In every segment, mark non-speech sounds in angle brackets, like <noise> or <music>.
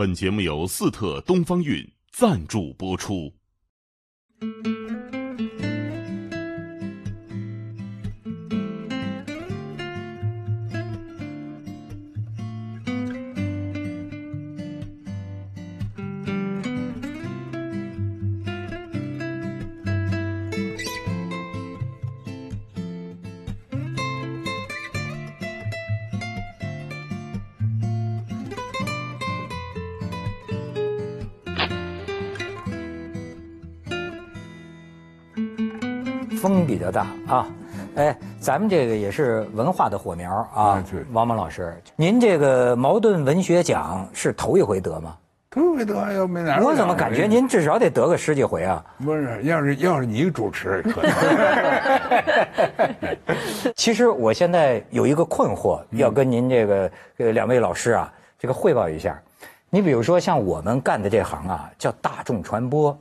本节目由四特东方韵赞助播出。大啊，哎，咱们这个也是文化的火苗啊。王蒙老师，您这个茅盾文学奖是头一回得吗？头一回得要没拿。我怎么感觉您至少得得个十几回啊？不是，要是要是你主持可能。<laughs> 其实我现在有一个困惑，要跟您这个呃两位老师啊这个汇报一下。你比如说像我们干的这行啊，叫大众传播，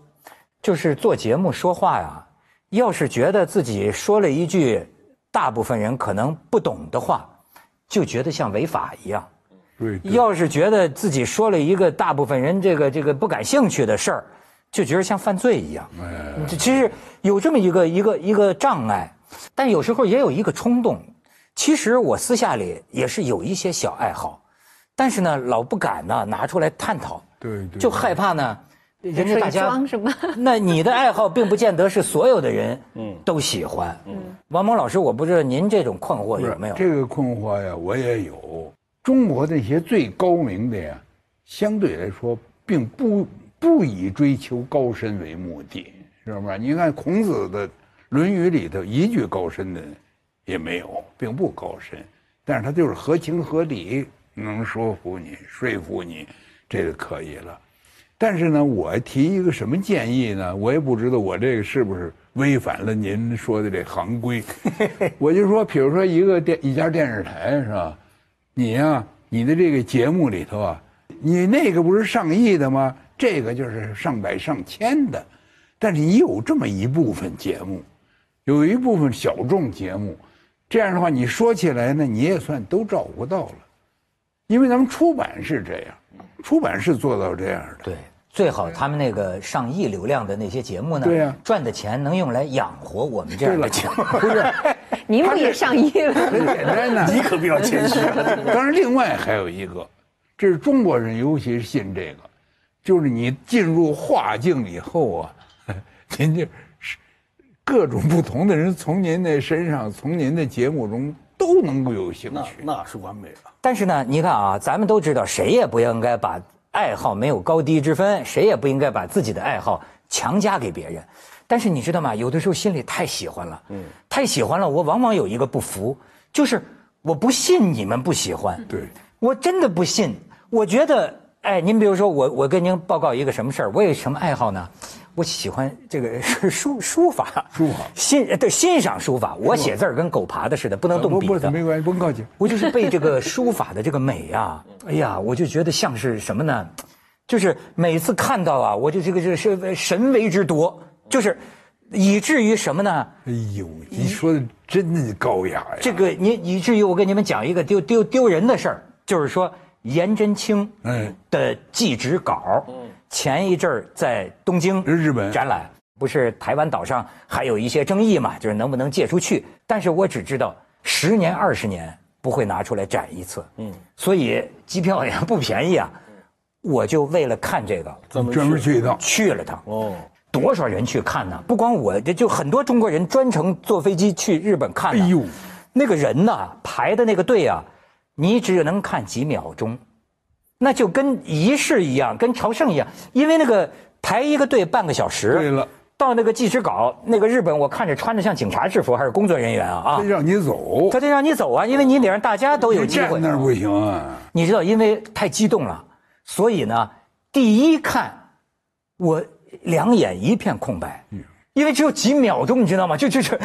就是做节目说话呀。要是觉得自己说了一句大部分人可能不懂的话，就觉得像违法一样。对。要是觉得自己说了一个大部分人这个这个不感兴趣的事儿，就觉得像犯罪一样。哎。其实有这么一个一个一个障碍，但有时候也有一个冲动。其实我私下里也是有一些小爱好，但是呢，老不敢呢拿出来探讨。对对。就害怕呢。人家大家是吗？<laughs> 那你的爱好并不见得是所有的人嗯 <laughs> 都喜欢。嗯，王蒙老师，我不知道您这种困惑有没有？这个困惑呀，我也有。中国那些最高明的呀，相对来说，并不不以追求高深为目的，知道吧？你看孔子的《论语》里头一句高深的也没有，并不高深，但是他就是合情合理，能说服你、说服你，这个可以了。但是呢，我提一个什么建议呢？我也不知道我这个是不是违反了您说的这行规。<laughs> 我就说，比如说一个电一家电视台是吧？你呀，你的这个节目里头啊，你那个不是上亿的吗？这个就是上百上千的。但是你有这么一部分节目，有一部分小众节目，这样的话你说起来呢，你也算都照顾到了。因为咱们出版是这样，出版是做到这样的。对。最好他们那个上亿流量的那些节目呢，对呀，赚的钱能用来养活我们这样的节目。<laughs> 不是，<laughs> 您不也上亿了？很简单的，你可不要谦虚。<laughs> 当然，另外还有一个，这是中国人尤其是信这个，就是你进入画境以后啊，您就是各种不同的人从您的身上，从您的节目中都能够有兴趣，那是完美了。但是呢，你看啊，咱们都知道，谁也不应该把。爱好没有高低之分，谁也不应该把自己的爱好强加给别人。但是你知道吗？有的时候心里太喜欢了，嗯，太喜欢了，我往往有一个不服，就是我不信你们不喜欢，对，我真的不信。我觉得，哎，您比如说我，我跟您报告一个什么事儿，我有什么爱好呢？我喜欢这个 <laughs> 书书法，书法 <laughs> 欣对欣赏书法。我写字儿跟狗爬的似的，不能动笔的。没关系，不客气。我就是被这个书法的这个美呀，<laughs> 哎呀，我就觉得像是什么呢？就是每次看到啊，我就这个这个是神为之夺，就是以至于什么呢？哎呦，你说的真的高雅呀！这个你以至于我跟你们讲一个丢丢丢人的事儿，就是说颜真卿嗯的祭侄稿。前一阵儿在东京日本展览，不是台湾岛上还有一些争议嘛？就是能不能借出去？但是我只知道十年二十年不会拿出来展一次。嗯，所以机票也不便宜啊。我就为了看这个，专门去一趟，去了趟。哦，多少人去看呢？不光我，这就很多中国人专程坐飞机去日本看。哎呦，那个人呐，排的那个队啊，你只能看几秒钟。那就跟仪式一样，跟朝圣一样，因为那个排一个队半个小时，对了，到那个计时稿，那个日本我看着穿着像警察制服还是工作人员啊啊，他让你走，他得让你走啊，因为你得让大家都有机会。那不行啊，你知道，因为太激动了，所以呢，第一看我两眼一片空白，嗯因为只有几秒钟，你知道吗？就就是，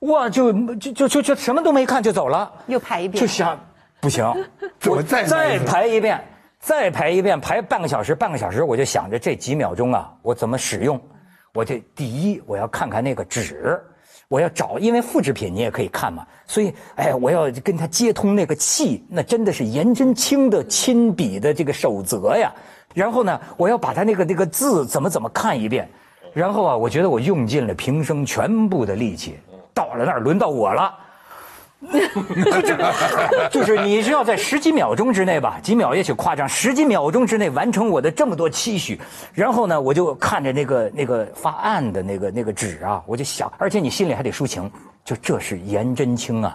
哇，就就就就就什么都没看就走了，又排一遍，就想不行，<laughs> 我再再排一遍。再排一遍，排半个小时，半个小时，我就想着这几秒钟啊，我怎么使用？我这第一，我要看看那个纸，我要找，因为复制品你也可以看嘛。所以，哎，我要跟他接通那个气，那真的是颜真卿的亲笔的这个守则呀。然后呢，我要把他那个那个字怎么怎么看一遍，然后啊，我觉得我用尽了平生全部的力气，到了那儿轮到我了。<laughs> 就是你是要在十几秒钟之内吧，几秒也许夸张，十几秒钟之内完成我的这么多期许，然后呢，我就看着那个那个发暗的那个那个纸啊，我就想，而且你心里还得抒情，就这是颜真卿啊，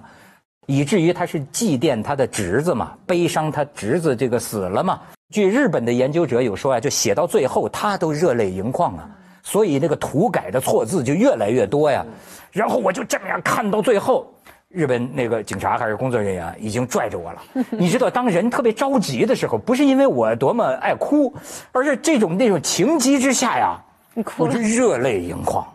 以至于他是祭奠他的侄子嘛，悲伤他侄子这个死了嘛。据日本的研究者有说啊，就写到最后他都热泪盈眶啊，所以那个涂改的错字就越来越多呀。然后我就这样看到最后。日本那个警察还是工作人员已经拽着我了，<laughs> 你知道，当人特别着急的时候，不是因为我多么爱哭，而是这种那种情急之下呀，我就热泪盈眶，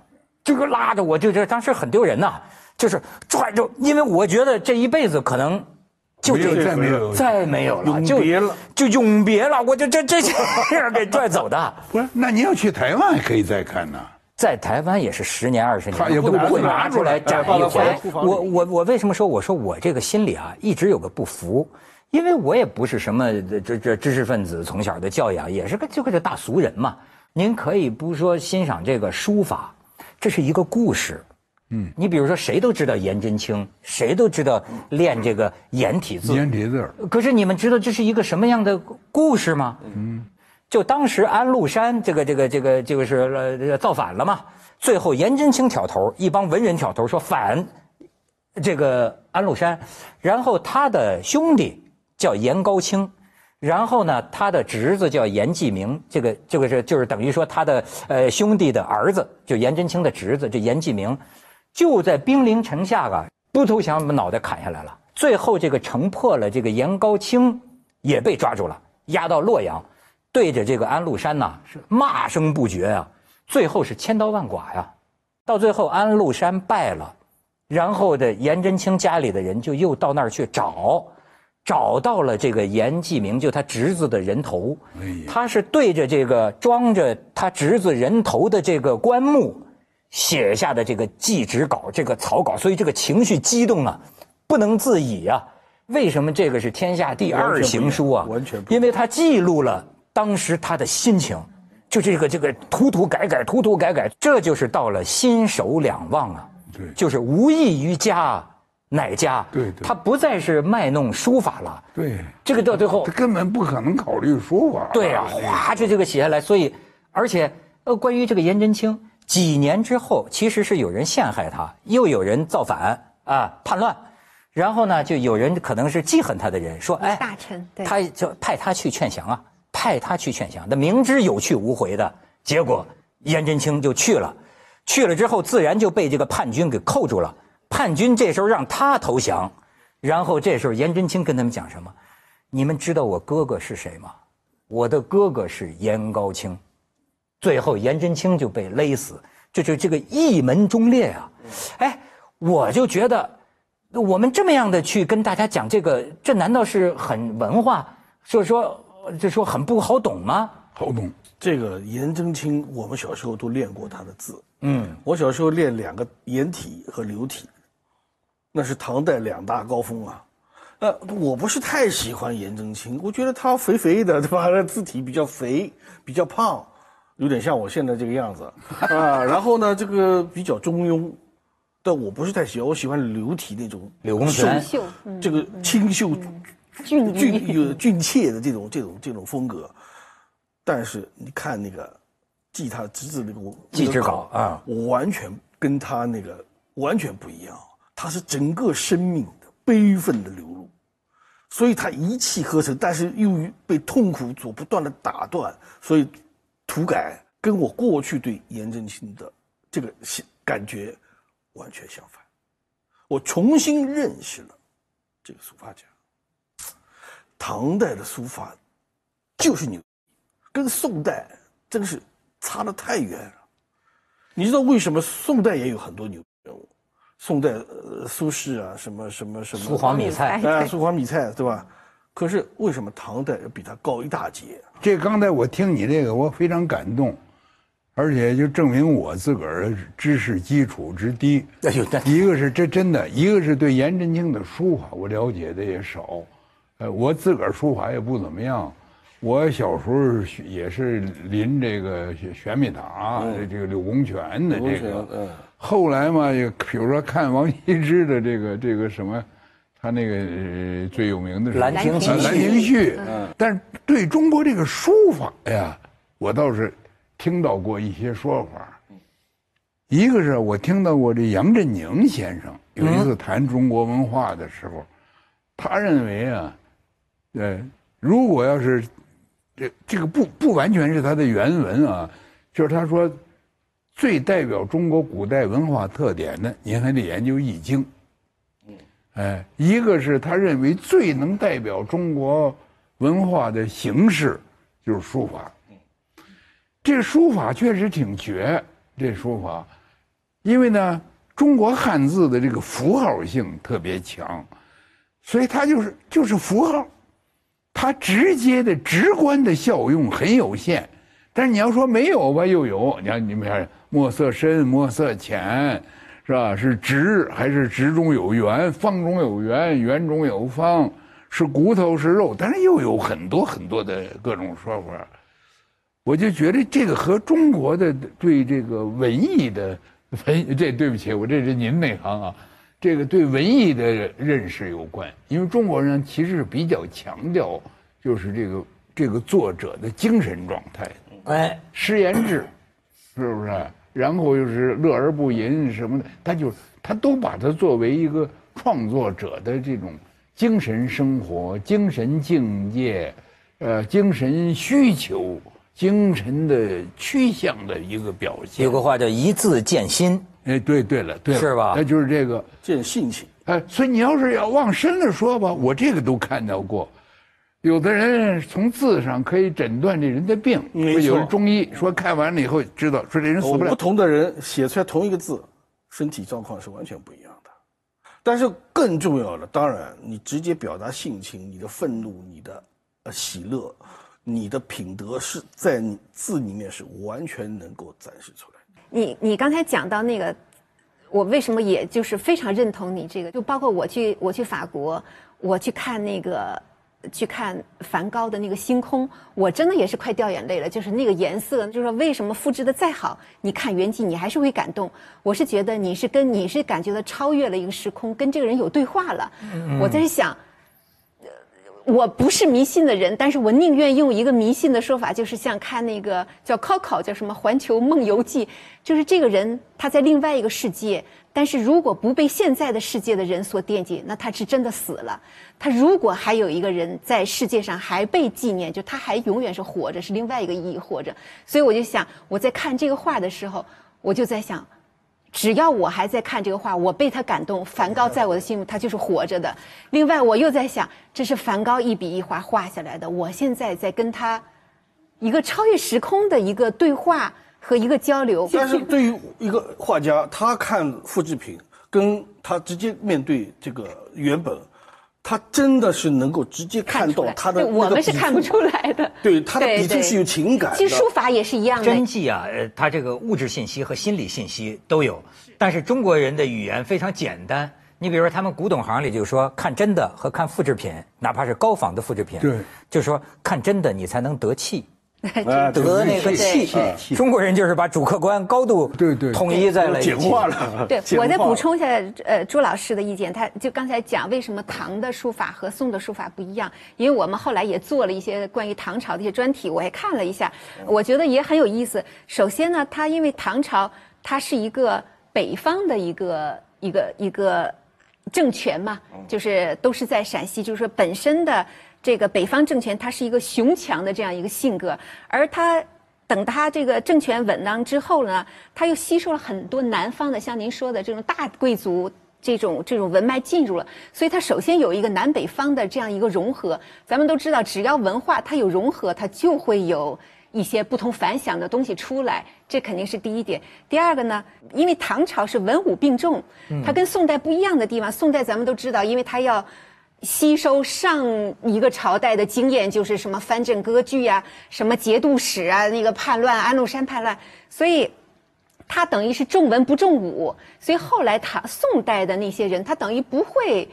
这个拉着我就这当时很丢人呐，就是拽着，因为我觉得这一辈子可能就这再没有再没有了，永别了，就永别了，我就这这这样给拽走的。<laughs> 不是，那你要去台湾可以再看呢。在台湾也是十年二十年，他也不会拿出来展一回。我我我为什么说我说我这个心里啊一直有个不服，因为我也不是什么这这知识分子，从小的教养也是个就跟这大俗人嘛。您可以不说欣赏这个书法，这是一个故事。嗯，你比如说谁都知道颜真卿，谁都知道练这个颜体字。颜体字。可是你们知道这是一个什么样的故事吗？嗯。就当时安禄山这个这个这个就是呃造反了嘛，最后颜真卿挑头，一帮文人挑头说反这个安禄山，然后他的兄弟叫颜高卿，然后呢他的侄子叫颜季明，这个这个是就是等于说他的呃兄弟的儿子，就颜真卿的侄子，这颜季明就在兵临城下啊，不投降把脑袋砍下来了，最后这个城破了，这个颜高卿也被抓住了，押到洛阳。对着这个安禄山呐，是骂声不绝啊，最后是千刀万剐呀。到最后安禄山败了，然后的颜真卿家里的人就又到那儿去找，找到了这个颜季明，就他侄子的人头。他是对着这个装着他侄子人头的这个棺木写下的这个祭侄稿，这个草稿，所以这个情绪激动啊，不能自已啊。为什么这个是天下第二行书啊？完全，因为他记录了。当时他的心情，就这个这个涂涂改改，涂涂改改，这就是到了心手两忘啊。对，就是无益于家，乃家。对对，他不再是卖弄书法了。对，这个到最后，他根本不可能考虑书法。对啊，哗，就这个写下来。所以，而且呃，关于这个颜真卿，几年之后，其实是有人陷害他，又有人造反啊，叛乱，然后呢，就有人可能是记恨他的人说，哎，大臣，他就派他去劝降啊。派他去劝降，那明知有去无回的结果，颜真卿就去了。去了之后，自然就被这个叛军给扣住了。叛军这时候让他投降，然后这时候颜真卿跟他们讲什么？你们知道我哥哥是谁吗？我的哥哥是颜高卿。最后颜真卿就被勒死，这就这个一门忠烈啊！哎，我就觉得，我们这么样的去跟大家讲这个，这难道是很文化？就是说。就说很不好懂吗？好懂。这个颜真卿，我们小时候都练过他的字。嗯，我小时候练两个颜体和流体，那是唐代两大高峰啊。呃，我不是太喜欢颜真卿，我觉得他肥肥的，对吧？那字体比较肥，比较胖，有点像我现在这个样子啊。然后呢，这个比较中庸，但我不是太喜欢，我喜欢流体那种柳公权，这个清秀。俊俊有俊俏的这种这种这种风格，但是你看那个记他侄子那个记之稿啊，完全跟他那个完全不一样。他是整个生命的悲愤的流露，所以他一气呵成，但是由于被痛苦所不断的打断，所以涂改跟我过去对颜真卿的这个感觉完全相反。我重新认识了这个书法家。唐代的书法就是牛，跟宋代真是差的太远了。你知道为什么宋代也有很多牛人物？宋代呃苏轼啊，什么什么什么苏黄米蔡啊，苏黄米蔡对吧？可是为什么唐代要比他高一大截？这刚才我听你这个，我非常感动，而且就证明我自个儿知识基础之低。一个是这真的，一个是对颜真卿的书法我了解的也少。呃，我自个儿书法也不怎么样，我小时候也是临这个玄秘塔，这个柳公权的这个。后来嘛，比如说看王羲之的这个这个什么，他那个最有名的是《兰亭序》。兰亭序。但是对中国这个书法呀，我倒是听到过一些说法。一个是我听到过这杨振宁先生有一次谈中国文化的时候，他认为啊，呃，如果要是。这这个不不完全是他的原文啊，就是他说，最代表中国古代文化特点的，您还得研究《易经》。嗯，哎，一个是他认为最能代表中国文化的形式，就是书法。嗯，这书法确实挺绝，这书法，因为呢，中国汉字的这个符号性特别强，所以它就是就是符号。它直接的、直观的效用很有限，但是你要说没有吧，又有。你看，你们看，墨色深，墨色浅，是吧？是直还是直中有圆，方中有圆，圆中有方，是骨头是肉，但是又有很多很多的各种说法。我就觉得这个和中国的对这个文艺的文，<laughs> 这对不起，我这是您内行啊。这个对文艺的认识有关，因为中国人其实是比较强调，就是这个这个作者的精神状态，哎，诗言志，是不是？然后又是乐而不淫什么的，他就他都把它作为一个创作者的这种精神生活、精神境界，呃，精神需求、精神的趋向的一个表现。有个话叫“一字见心”。哎，对对了，对了，是吧？那就是这个见性情。哎，所以你要是要往深了说吧，我这个都看到过。有的人从字上可以诊断这人的病，有人中医说看完了以后知道，说这人死不了。不同的人写出来同一个字，身体状况是完全不一样的。但是更重要的，当然你直接表达性情，你的愤怒，你的呃喜乐，你的品德是在你字里面是完全能够展示出来。你你刚才讲到那个，我为什么也就是非常认同你这个？就包括我去我去法国，我去看那个去看梵高的那个星空，我真的也是快掉眼泪了。就是那个颜色，就是说为什么复制的再好，你看原迹你还是会感动。我是觉得你是跟你是感觉到超越了一个时空，跟这个人有对话了。我在想。我不是迷信的人，但是我宁愿用一个迷信的说法，就是像看那个叫 Coco，叫什么《环球梦游记》，就是这个人他在另外一个世界，但是如果不被现在的世界的人所惦记，那他是真的死了。他如果还有一个人在世界上还被纪念，就他还永远是活着，是另外一个意义活着。所以我就想，我在看这个画的时候，我就在想。只要我还在看这个画，我被他感动。梵高在我的心目，他就是活着的。另外，我又在想，这是梵高一笔一画画下来的。我现在在跟他一个超越时空的一个对话和一个交流。但是对于一个画家，他看复制品，跟他直接面对这个原本。他真的是能够直接看到他的，我们是看不出来的。<laughs> 对他的笔触是有情感的。其实书法也是一样的。真迹啊，呃，它这个物质信息和心理信息都有。但是中国人的语言非常简单。你比如说，他们古董行里就说，看真的和看复制品，哪怕是高仿的复制品，对，就说看真的你才能得气。<laughs> 得那个气，中国人就是把主客观高度对对统一在了一起。简化了。<laughs> 对，我再补充一下，呃，朱老师的意见，他就刚才讲为什么唐的书法和宋的书法不一样，因为我们后来也做了一些关于唐朝的一些专题，我也看了一下，我觉得也很有意思。首先呢，它因为唐朝它是一个北方的一个一个一个政权嘛，就是都是在陕西，就是说本身的。这个北方政权，它是一个雄强的这样一个性格，而他等他这个政权稳当之后呢，他又吸收了很多南方的，像您说的这种大贵族这种这种文脉进入了，所以他首先有一个南北方的这样一个融合。咱们都知道，只要文化它有融合，它就会有一些不同凡响的东西出来，这肯定是第一点。第二个呢，因为唐朝是文武并重，它跟宋代不一样的地方，宋代咱们都知道，因为它要。吸收上一个朝代的经验，就是什么藩镇割据啊，什么节度使啊，那个叛乱，安禄山叛乱，所以他等于是重文不重武，所以后来他宋代的那些人，他等于不会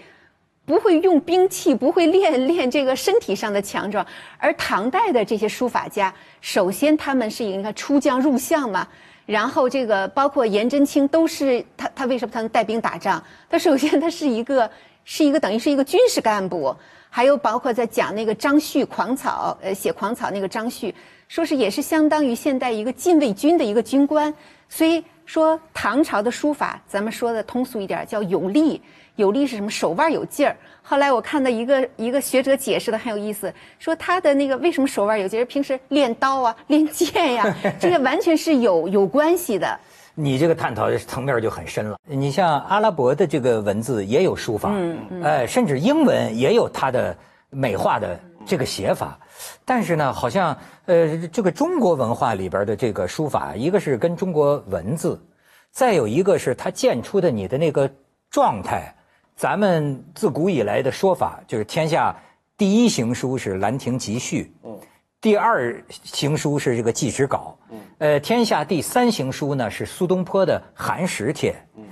不会用兵器，不会练练这个身体上的强壮。而唐代的这些书法家，首先他们是应该出将入相嘛，然后这个包括颜真卿都是他他为什么他能带兵打仗？他首先他是一个是一个等于是一个军事干部，还有包括在讲那个张旭狂草，呃，写狂草那个张旭，说是也是相当于现代一个禁卫军的一个军官，所以说唐朝的书法，咱们说的通俗一点叫有力。有力是什么？手腕有劲儿。后来我看到一个一个学者解释的很有意思，说他的那个为什么手腕有劲儿？平时练刀啊，练剑呀，这个完全是有有关系的。你这个探讨的层面就很深了。你像阿拉伯的这个文字也有书法，嗯嗯，哎，甚至英文也有它的美化的这个写法，但是呢，好像呃，这个中国文化里边的这个书法，一个是跟中国文字，再有一个是它建出的你的那个状态。咱们自古以来的说法就是，天下第一行书是《兰亭集序》，嗯，第二行书是这个《祭侄稿》，嗯，呃，天下第三行书呢是苏东坡的《寒食帖》，嗯，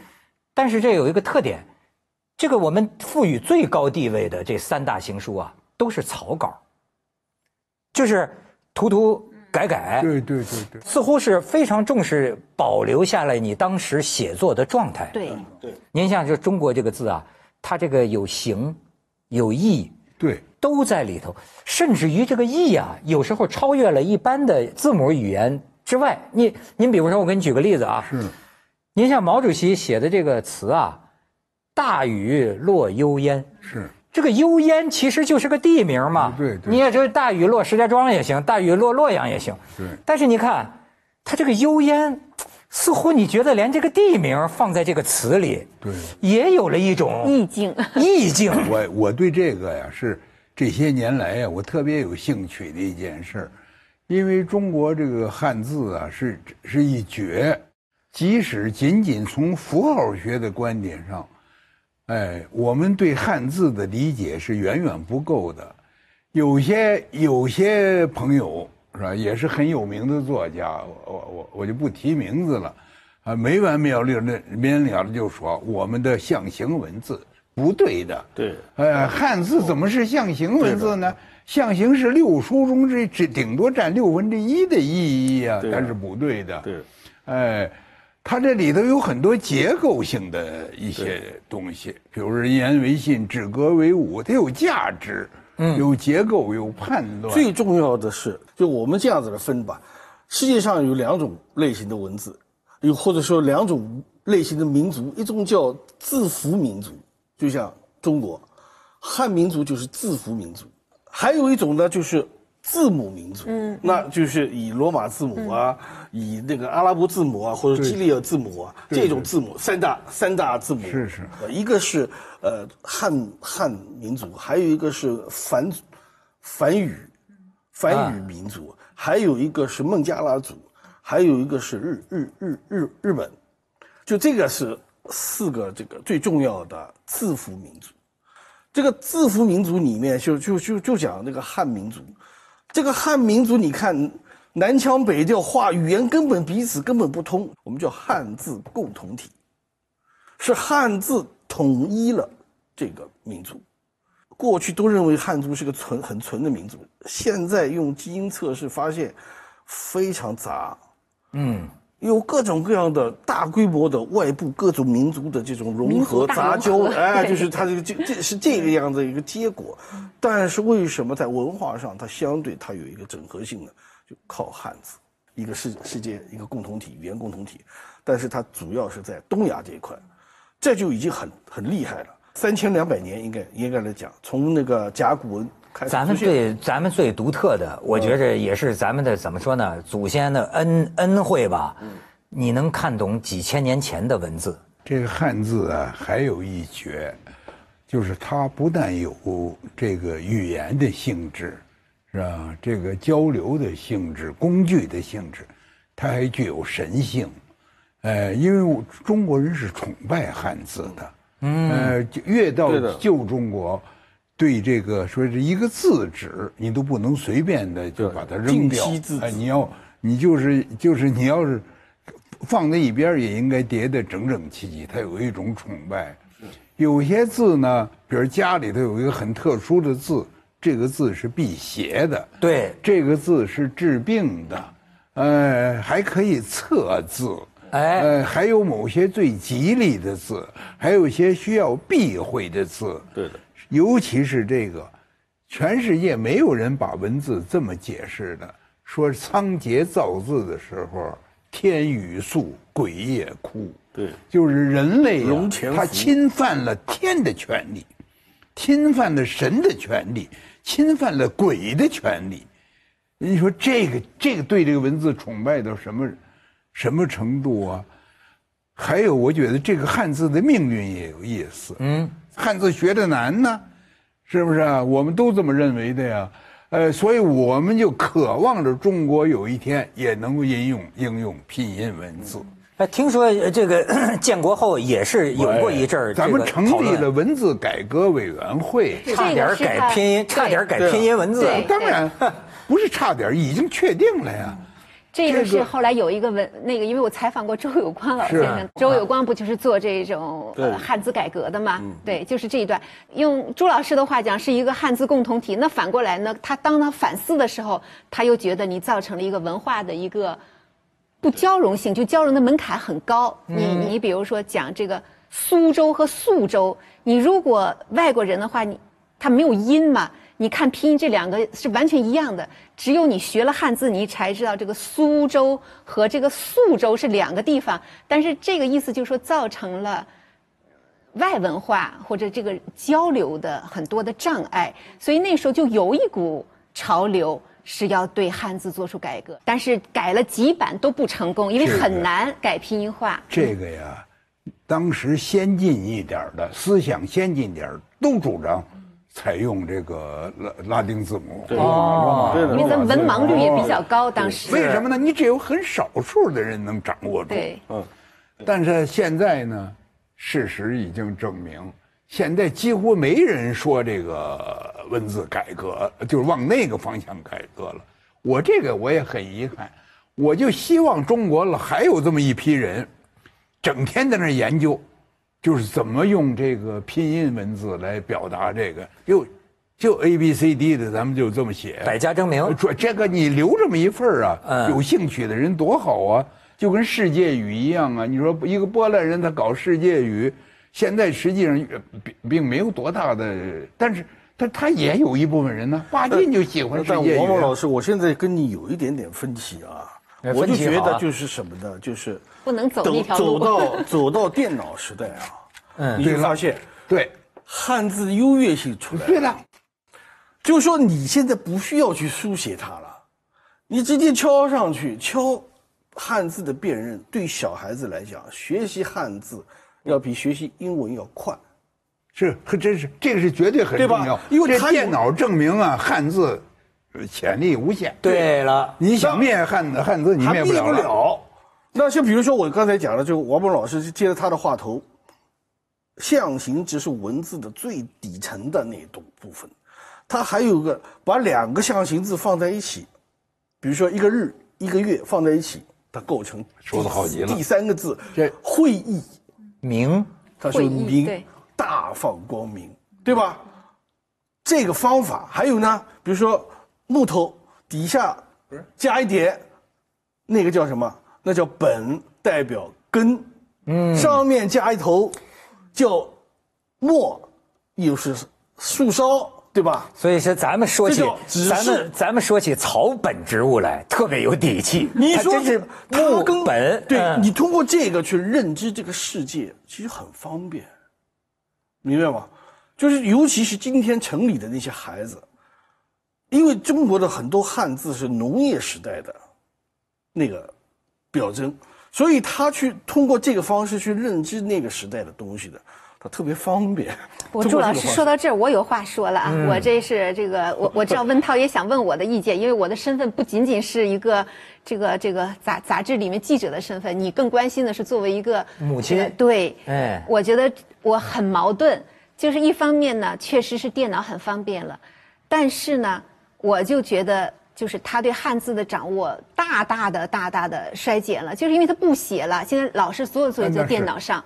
但是这有一个特点，这个我们赋予最高地位的这三大行书啊，都是草稿，就是涂涂改改，对对对对，似乎是非常重视保留下来你当时写作的状态，对对，您像就中国这个字啊。它这个有形，有意，对，都在里头，甚至于这个意啊，有时候超越了一般的字母语言之外。你，您比如说，我给你举个例子啊，是，您像毛主席写的这个词啊，“大雨落幽烟”，是，这个幽烟其实就是个地名嘛，对，对你也说大雨落石家庄也行，大雨落洛阳也行，对，但是你看，它这个幽烟。似乎你觉得连这个地名放在这个词里，对，也有了一种意境。意境。我我对这个呀是这些年来呀，我特别有兴趣的一件事因为中国这个汉字啊是是一绝，即使仅仅从符号学的观点上，哎，我们对汉字的理解是远远不够的。有些有些朋友。是吧？也是很有名的作家，我我我就不提名字了，啊，没完没了的没完了的就说我们的象形文字不对的。对，哎，汉字怎么是象形文字呢？象形是六书中这这顶多占六分之一的意义啊，它是不对的。对，哎，它这里头有很多结构性的一些东西，比如人言为信，止戈为武，它有价值。嗯，有结构，有判断。最重要的是，就我们这样子的分吧，世界上有两种类型的文字，有或者说两种类型的民族，一种叫字符民族，就像中国，汉民族就是字符民族；还有一种呢，就是字母民族，嗯，那就是以罗马字母啊，以那个阿拉伯字母啊，或者基里尔字母啊，这种字母三大三大字母，是是，一个是。呃，汉汉民族还有一个是梵梵语，梵语民族，还有一个是孟加拉族，还有一个是日日日日日本，就这个是四个这个最重要的字符民族。这个字符民族里面就就就就讲那个汉民族，这个汉民族你看南腔北调，话语言根本彼此根本不通，我们叫汉字共同体，是汉字统一了。这个民族，过去都认为汉族是个纯很纯的民族，现在用基因测试发现非常杂，嗯，有各种各样的大规模的外部各种民族的这种融合杂交，<laughs> 哎，就是它这个这这是这个样的一个结果。但是为什么在文化上它相对它有一个整合性呢？就靠汉字，一个世世界一个共同体语言共同体，但是它主要是在东亚这一块，这就已经很很厉害了。三千两百年，应该应该来讲，从那个甲骨文。咱们最咱们最独特的，我觉着也是咱们的怎么说呢？祖先的恩恩惠吧。嗯。你能看懂几千年前的文字？这个汉字啊，还有一绝，就是它不但有这个语言的性质，是吧？这个交流的性质、工具的性质，它还具有神性。呃，因为中国人是崇拜汉字的。嗯呃，越到旧中国，对这个说是一个字纸，你都不能随便的就把它扔掉。哎，你要你就是就是你要是放在一边，也应该叠得整整齐齐。他有一种崇拜，有些字呢，比如家里头有一个很特殊的字，这个字是辟邪的，对，这个字是治病的，呃，还可以测字，哎呃，还有某些最吉利的字，还有一些需要避讳的字，对的，尤其是这个，全世界没有人把文字这么解释的。说仓颉造字的时候，天雨粟，鬼夜哭。对，就是人类他侵犯了天的权利，侵犯了神的权利，侵犯了鬼的权利。你说这个这个对这个文字崇拜到什么什么程度啊？还有，我觉得这个汉字的命运也有意思。嗯，汉字学的难呢，是不是啊？我们都这么认为的呀。呃，所以我们就渴望着中国有一天也能够应用应用拼音文字。哎，听说呃这个 <coughs> 建国后也是有过一阵儿，咱们成立了文字改革委员会。<laughs> 差点改拼音，差点改拼音文字。当然，不是差点，已经确定了呀。这个是后来有一个文那个，因为我采访过周有光老先生，周有光不就是做这种呃汉字改革的吗？对，就是这一段。用朱老师的话讲，是一个汉字共同体。那反过来呢，他当他反思的时候，他又觉得你造成了一个文化的一个不交融性，就交融的门槛很高。你你比如说讲这个苏州和宿州，你如果外国人的话，你他没有音嘛。你看拼音这两个是完全一样的，只有你学了汉字，你才知道这个苏州和这个宿州是两个地方。但是这个意思就是说，造成了外文化或者这个交流的很多的障碍，所以那时候就有一股潮流是要对汉字做出改革，但是改了几版都不成功，因为很难改拼音化。这个呀，当时先进一点儿的思想先进点儿都主张采用这个拉拉丁字母。哦因为咱文盲率也比较高，当时为什么呢？你只有很少数的人能掌握住。对，但是现在呢，事实已经证明，现在几乎没人说这个文字改革，就是往那个方向改革了。我这个我也很遗憾，我就希望中国了还有这么一批人，整天在那儿研究，就是怎么用这个拼音文字来表达这个，就就 A B C D 的，咱们就这么写。百家争鸣。这这个你留这么一份儿啊，嗯有兴趣的人多好啊，就跟世界语一样啊。你说一个波兰人他搞世界语，现在实际上呃并并没有多大的，但是他他也有一部分人呢，巴金就喜欢世但界语啊。王蒙老师，我现在跟你有一点点分歧啊，哎我就觉得就是什么呢？就是不能走那走走条路。到 <laughs> 走到电脑时代啊，嗯你就发现对汉字优越性出来了。对了，就是说你现在不需要去书写它了，你直接敲上去，敲汉字的辨认，对小孩子来讲，学习汉字要比学习英文要快。是可真是这个是绝对很对吧重要，这因为他电脑证明啊，汉字呃潜力无限。对了，你想灭汉字汉字，你还灭不了。了。那就比如说我刚才讲的，就王蒙老师接着他的话头，象形只是文字的最底层的那种部分，它还有个把两个象形字放在一起，比如说一个日一个月放在一起，它构成说的好极了第三个字这会意，明它说明大放光明，对吧？这个方法还有呢，比如说木头底下加一点，那个叫什么？那叫本，代表根。嗯，上面加一头，叫末，又是树梢，对吧？所以说咱们说起咱们咱们说起草本植物来，特别有底气。你说它是它木跟本，对、嗯你通过这个去认知这个世界，其实很方便，明白吗？就是尤其是今天城里的那些孩子，因为中国的很多汉字是农业时代的那个表征，所以他去通过这个方式去认知那个时代的东西的，他特别方便。<laughs> 我朱老师说到这儿，我有话说了啊！嗯我这是这个，我我知道 <laughs> 温涛也想问我的意见，因为我的身份不仅仅是一个这个这个杂杂志里面记者的身份，你更关心的是作为一个母亲这个对，哎我觉得我很矛盾，就是一方面呢，确实是电脑很方便了，但是呢，我就觉得就是他对汉字的掌握大大的大大的衰减了，就是因为他不写了，现在老师所有作业在电脑上。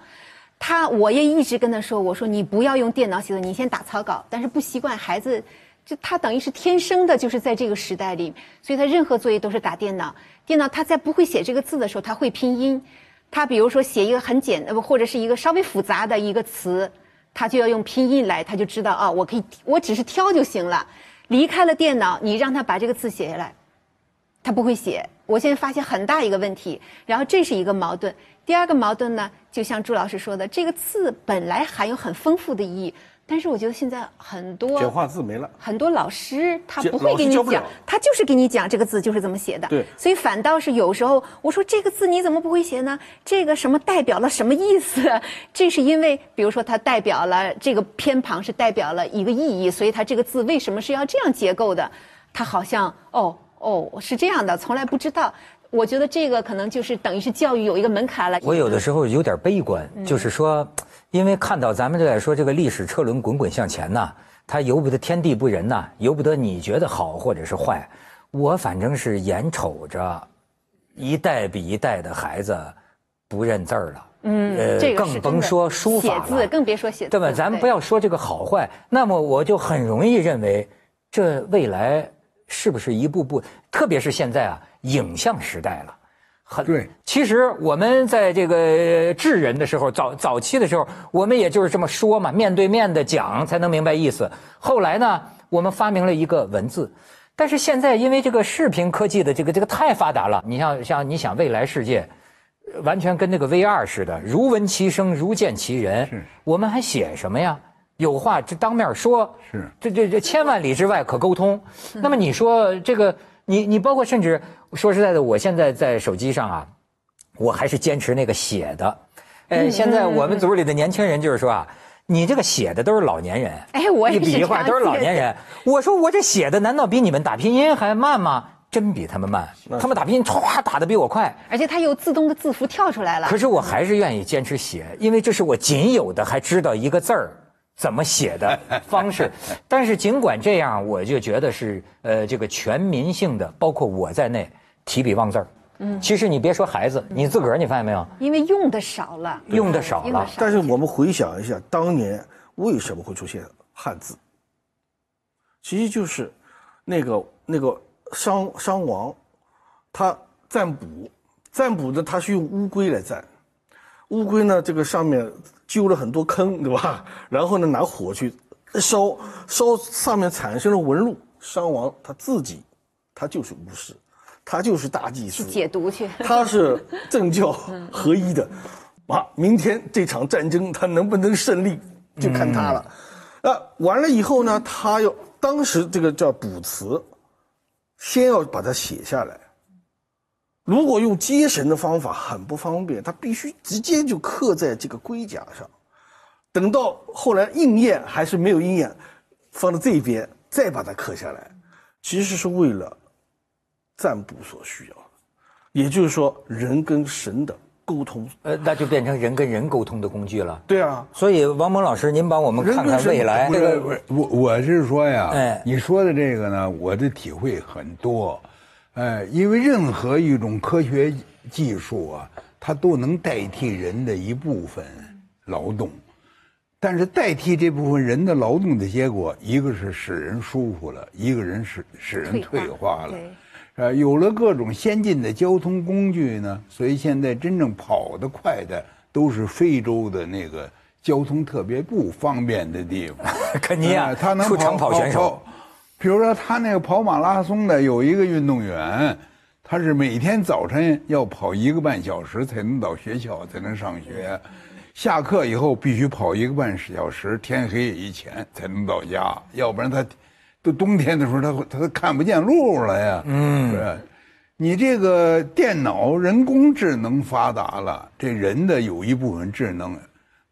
他我也一直跟他说，我说你不要用电脑写作，你先打草稿。但是不习惯，孩子就他等于是天生的，就是在这个时代里，所以他任何作业都是打电脑。电脑他在不会写这个字的时候，他会拼音。他比如说写一个很简呃不或者是一个稍微复杂的一个词，他就要用拼音来，他就知道啊，我可以我只是挑就行了。离开了电脑，你让他把这个字写下来，他不会写。我现在发现很大一个问题，然后这是一个矛盾。第二个矛盾呢，就像朱老师说的，这个字本来含有很丰富的意义，但是我觉得现在很多简化字没了。很多老师他不会给你讲，他就是给你讲这个字就是这么写的。对所以反倒是有时候我说这个字你怎么不会写呢？这个什么代表了什么意思？这是因为比如说它代表了这个偏旁是代表了一个意义，所以它这个字为什么是要这样结构的？它好像哦哦是这样的，从来不知道。我觉得这个可能就是等于是教育有一个门槛了。我有的时候有点悲观，就是说，因为看到咱们这来说，这个历史车轮滚滚向前呐，它由不得天地不仁呐，由不得你觉得好或者是坏。我反正是眼瞅着一代比一代的孩子不认字儿了，嗯，呃这个更甭说书法了，写字更别说写字，对吧？咱们不要说这个好坏，那么我就很容易认为，这未来是不是一步步，特别是现在啊，影像时代了。很对，其实我们在这个治人的时候，早早期的时候，我们也就是这么说嘛，面对面的讲才能明白意思。后来呢，我们发明了一个文字，但是现在因为这个视频科技的这个这个太发达了，你像像你想未来世界，呃完全跟那个 VR 似的，如闻其声，如见其人。是我们还写什么呀？有话就当面说，是这这这千万里之外可沟通。那么你说这个，你你包括甚至说实在的，我现在在手机上啊，我还是坚持那个写的。呃，现在我们组里的年轻人就是说啊，你这个写的都是老年人，哎我也一比是这样划都是老年人。我说我这写的难道比你们打拼音还慢吗？真比他们慢，他们打拼音歘打的比我快。而且它有自动的字符跳出来了。可是我还是愿意坚持写，因为这是我仅有的还知道一个字儿怎么写的 <laughs> 方式。但是尽管这样，我就觉得是呃这个全民性的，包括我在内，提笔忘字儿。嗯，其实你别说孩子，你自个儿你发现没有，因为用的少了，用的少了。但是我们回想一下，当年为什么会出现汉字？其实就是那个那个商商王，他占卜，占卜的他是用乌龟来占，乌龟呢这个上面揪了很多坑，对吧？<laughs> 然后呢拿火去烧，烧上面产生了纹路。商王他自己，他就是巫师，他就是大祭司，去解读去。<laughs> 他是政教合一的，啊，明天这场战争他能不能胜利，就看他了。那、完了以后呢，他要当时这个叫卜辞，先要把它写下来。如果用接神的方法很不方便，他必须直接就刻在这个龟甲上。等到后来应验还是没有应验，放到这边再把它刻下来，其实是为了占卜所需要的。也就是说，人跟神的沟通。呃，那就变成人跟人沟通的工具了。对啊，所以王蒙老师，您帮我们看看未来不是不是我我是说呀，哎你说的这个呢，我的体会很多，哎，因为任何一种科学技术啊，它都能代替人的一部分劳动，但是代替这部分人的劳动的结果，一个是使人舒服了，一个人使使人退化了。对呃，有了各种先进的交通工具呢，所以现在真正跑得快的都是非洲的那个交通特别不方便的地方。<laughs> 肯尼亚哎他能出长跑选手，比如说他那个跑马拉松的有一个运动员，他是每天早晨要跑一个半小时才能到学校，才能上学。下课以后必须跑一个半小时，天黑以前才能到家，要不然他都冬天的时候他会他都看不见路了呀。嗯，是。你这个电脑人工智能发达了，这人的有一部分智能，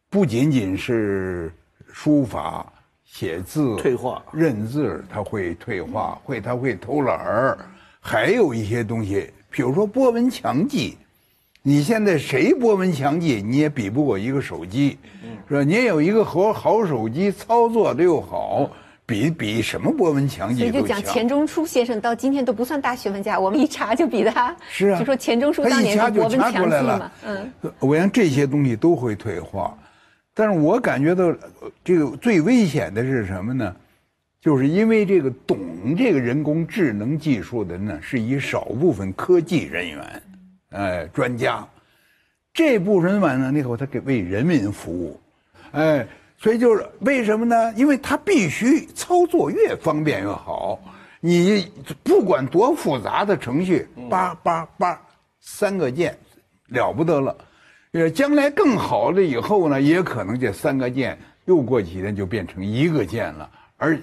不仅仅是书法、写字、退化认字，他会退化，会他会偷懒儿，还有一些东西，比如说波纹强记。你现在谁波纹强记，你也比不过一个手机，是吧？你也有一个好好手机，操作的又好，比比什么博文强所以就讲。钱钟书先生到今天都不算大学问家，我们一查就比他。<laughs> 是啊就说钱钟书当年是一掐就国文强来了记嘛，嗯，我想这些东西都会退化，但是我感觉到呃这个最危险的是什么呢？就是因为这个懂这个人工智能技术的呢，是以少部分科技人员，哎，专家。这部分人员呢，那会儿他给为人民服务，哎，所以就是为什么呢？因为它必须操作越方便越好。你不管多复杂的程序，叭叭叭，三个键，了不得了。呃，将来更好了以后呢，也可能这三个键又过几天就变成一个键了。而，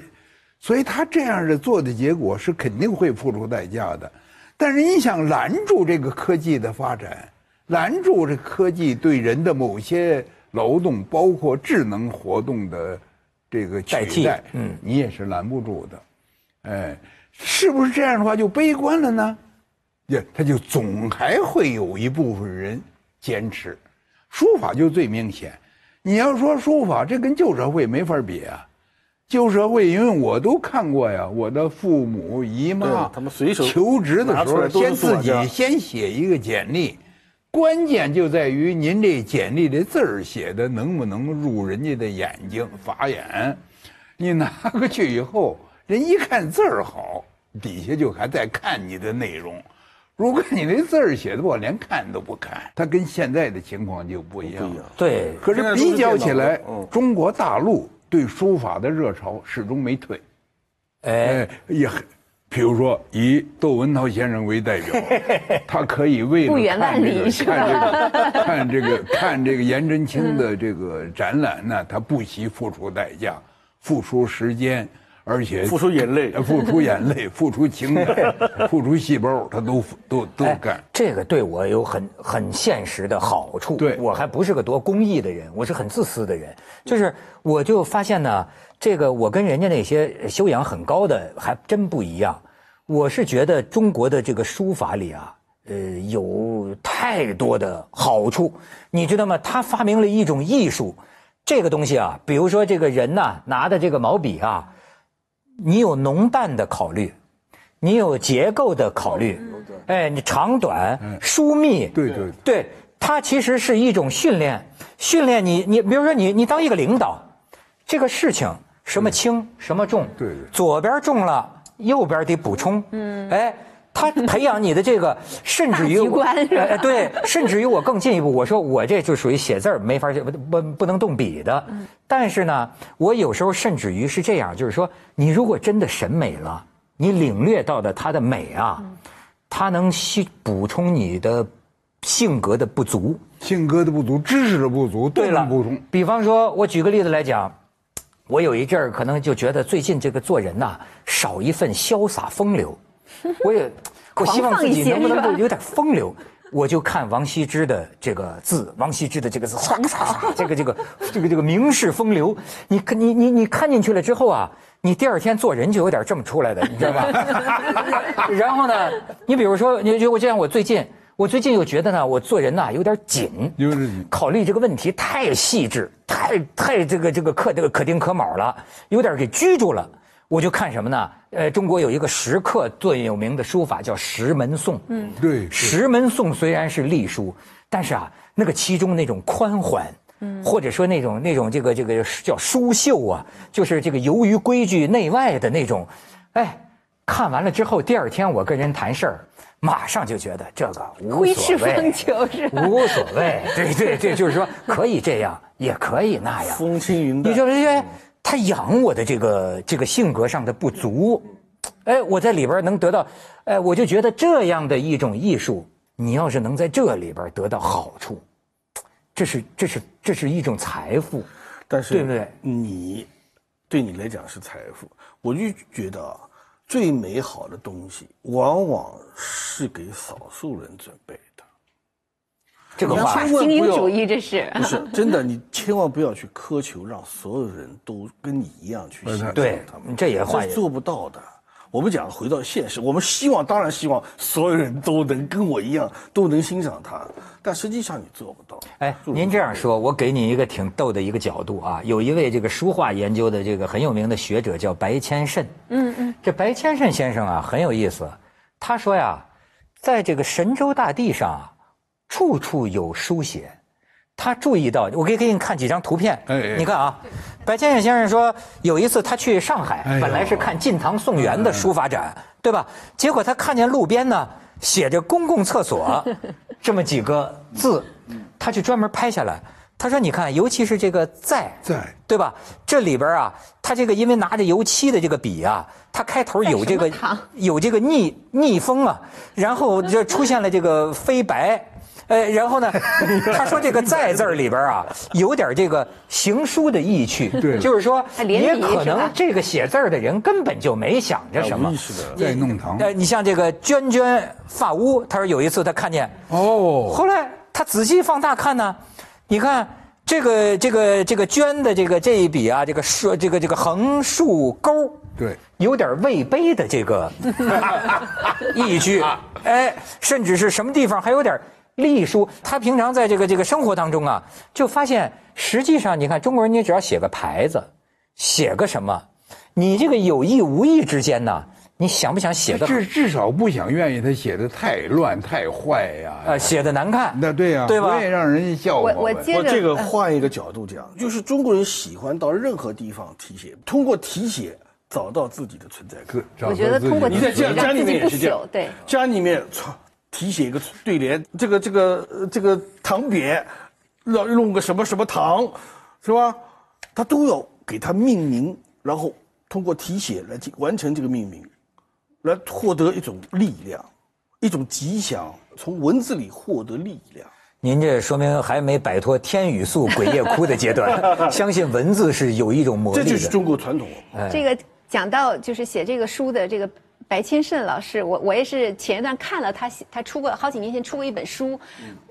所以他这样的做的结果是肯定会付出代价的。但是你想拦住这个科技的发展，拦住这科技对人的某些劳动，包括智能活动的这个代替取代，嗯你也是拦不住的。哎，是不是这样的话就悲观了呢？也，他就总还会有一部分人坚持。书法就最明显。你要说书法，这跟旧社会没法比啊。旧社会，因为我都看过呀，我的父母、姨妈，他们随手求职的时候，先自己先写一个简历，关键就在于您这简历的字儿写的能不能入人家的眼睛、法眼。你拿过去以后，人一看字儿好，底下就还在看你的内容。如果你那字儿写的不好，连看都不看，它跟现在的情况就不一样。对，可是比较起来中国大陆对书法的热潮始终没退。哎，哎，也很，比如说以窦文涛先生为代表，<laughs> 他可以为了不远万看这个里是吧看这个看这个 <laughs> 看这个颜真卿的这个展览呢，他不惜付出代价，付出时间，而且付出眼泪呃付出眼泪，<laughs> 付出情感，付出细胞，他都都都哎干。这个对我有很很现实的好处。对我还不是个多公益的人，我是很自私的人。就是我就发现呢，这个我跟人家那些修养很高的还真不一样。我是觉得中国的这个书法里啊，呃，有太多的好处，你知道吗？他发明了一种艺术，这个东西啊，比如说这个人呐、拿的这个毛笔啊，你有浓淡的考虑，你有结构的考虑，哎，你长短、疏密，对对对，它其实是一种训练，训练你，你比如说你，你当一个领导，这个事情什么轻什么重，对对左边重了，右边得补充，嗯，哎。他培养你的这个，<laughs> 甚至于大局观是吧哎对，甚至于我更进一步，我说我这就属于写字儿没法写不不不能动笔的。但是呢，我有时候甚至于是这样，就是说，你如果真的审美了，你领略到的它的美啊，它能吸补充你的性格的不足。性格的不足，知识的不足，对了补充。，比方说，我举个例子来讲，我有一阵儿可能就觉得最近这个做人呐、少一份潇洒风流，<laughs> 我也我希望自己能不能够有点风流。我就看王羲之的这个字，王羲之的这个字，唰唰唰，这个这个这个这个名士风流，你看你你你看进去了之后啊，你第二天做人就有点这么出来的，你知道吧？<laughs> 然后呢，你比如说，你就我这样，我最近我最近又觉得呢，我做人呐、有点紧，有点紧考虑这个问题太细致，太太这个这个可这个可丁可卯了，有点给拘住了。我就看什么呢？呃，中国有一个石刻最有名的书法叫石门颂。嗯，对，石门颂虽然是隶书，但是啊，那个其中那种宽缓，嗯，或者说那种那种这个这个叫书秀啊，就是这个由于规矩内外的那种，哎，看完了之后，第二天我跟人谈事儿，马上就觉得这个无挥所谓？无所谓，对对对，就是说可以这样，也可以那样。风轻云淡。你说这些，他养我的这个这个性格上的不足，哎，我在里边能得到，哎，我就觉得这样的一种艺术，你要是能在这里边得到好处，这是这是这是一种财富，但是对不对你对你来讲是财富，我就觉得啊，最美好的东西往往是给少数人准备的。这个话千万不要精英主义这是。不是真的，你千万不要去苛求让所有人都跟你一样去欣赏对他们，这也话也做不到的。我们讲回到现实，我们希望当然希望所有人都能跟我一样，都能欣赏他，但实际上你做不到。哎，您这样说，我给你一个挺逗的一个角度啊。有一位这个书画研究的这个很有名的学者叫白谦慎。嗯嗯，这白谦慎先生啊很有意思，他说呀，在这个神州大地上啊，处处有书写，他注意到，我可以给你看几张图片。哎哎你看啊，白先勇先生说，有一次他去上海，哎本来是看晋唐宋元的书法展，对吧？结果他看见路边呢写着“公共厕所” <laughs> 这么几个字，他就专门拍下来。他说：“你看，尤其是这个‘在’，在对吧？这里边啊，他这个因为拿着油漆的这个笔啊，他开头有这个有这个逆逆风啊，然后就出现了这个飞白。”呃，然后呢，<laughs> 他说这个“在”字儿里边啊，有点这个行书的意趣，对就是说，也可能这个写字儿的人根本就没想着什么无意识的在弄堂呃，你像这个娟娟发屋，他说有一次他看见，哦，后来他仔细放大看呢，你看这个这个这个娟的这个这一笔啊，这个竖这个这个横竖钩，对，有点魏碑的这个 <laughs> 意句，<laughs> 哎，甚至是什么地方还有点隶书。他平常在这个这个生活当中啊，就发现实际上你看中国人，你只要写个牌子，写个什么，你这个有意无意之间呢，你想不想写的至至少不想愿意他写的太乱太坏呀。呃写的难看？那对呀，对吧不愿意让人家笑话我我接着我这个呃换一个角度讲，就是中国人喜欢到任何地方题写，通过题写找到自己的存在感。我觉得通过你在家家里面也是这样，，对。家里面操题写一个对联，这个这个呃这个堂匾，要弄个什么什么堂，是吧？他都要给它命名，然后通过题写来进完成这个命名，来获得一种力量，一种吉祥，从文字里获得力量。您这说明还没摆脱天雨粟鬼夜哭的阶段，<laughs> 相信文字是有一种魔力的。这就是中国传统哎。这个讲到就是写这个书的这个白千胜老师，我我也是前一段看了他写他出过好几年前出过一本书，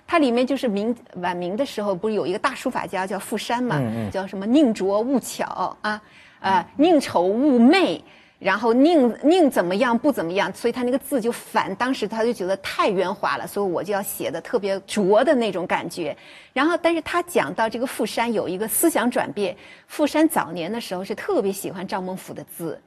它里面就是明晚明的时候不是有一个大书法家叫傅山嘛，叫什么宁拙勿巧啊，呃宁丑勿媚。然后宁宁怎么样不怎么样，所以他那个字就反，当时他就觉得太圆滑了，所以我就要写的特别拙的那种感觉。然后，但是他讲到这个傅山有一个思想转变，傅山早年的时候是特别喜欢赵孟頫的字，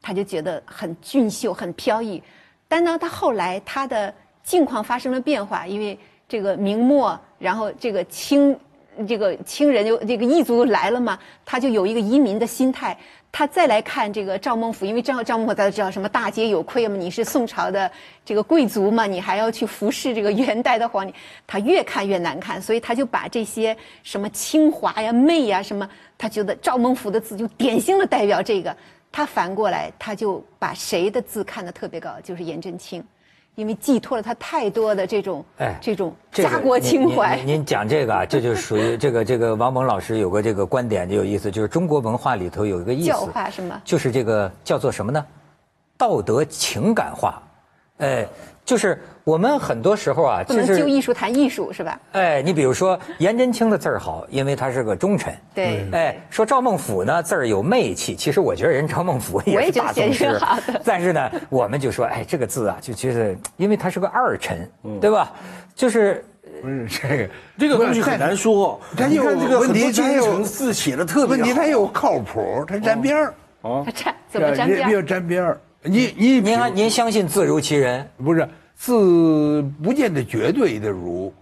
他就觉得很俊秀、很飘逸。但呢，他后来他的境况发生了变化，因为这个明末，然后这个清，这个清人就这个异族来了嘛，他就有一个移民的心态。他再来看这个赵孟俯，因为赵赵孟俯大家知道什么大节有亏嘛，你是宋朝的这个贵族嘛，你还要去服侍这个元代的皇帝，他越看越难看，所以他就把这些什么清华呀、媚呀什么，他觉得赵孟俯的字就典型的代表这个。他反过来，他就把谁的字看得特别高，就是颜真卿，因为寄托了他太多的这种哎这种家国情怀。您您您讲这个啊，这就属于这个这个王蒙老师有个这个观点就有意思，就是中国文化里头有一个意思教，化是吗？就是这个叫做什么呢？道德情感化，哎，就是我们很多时候啊，不能就是就艺术谈艺术是吧？哎，你比如说颜真卿的字儿好，因为他是个忠臣。对哎，说赵孟頫呢字儿有媚气，其实我觉得人赵孟頫也是我也觉得写得大宗师挺好的。但是呢，我们就说，哎，这个字啊，就觉得因为他是个二臣，嗯对吧？就是不是这个 <laughs> 这个东西很难说。他有你看这个问题他有臣字写的特别好。问题他又靠谱，他沾边儿，他沾怎么沾边儿？这要沾边儿。你你您还您相信字如其人？不是字不见得绝对的如，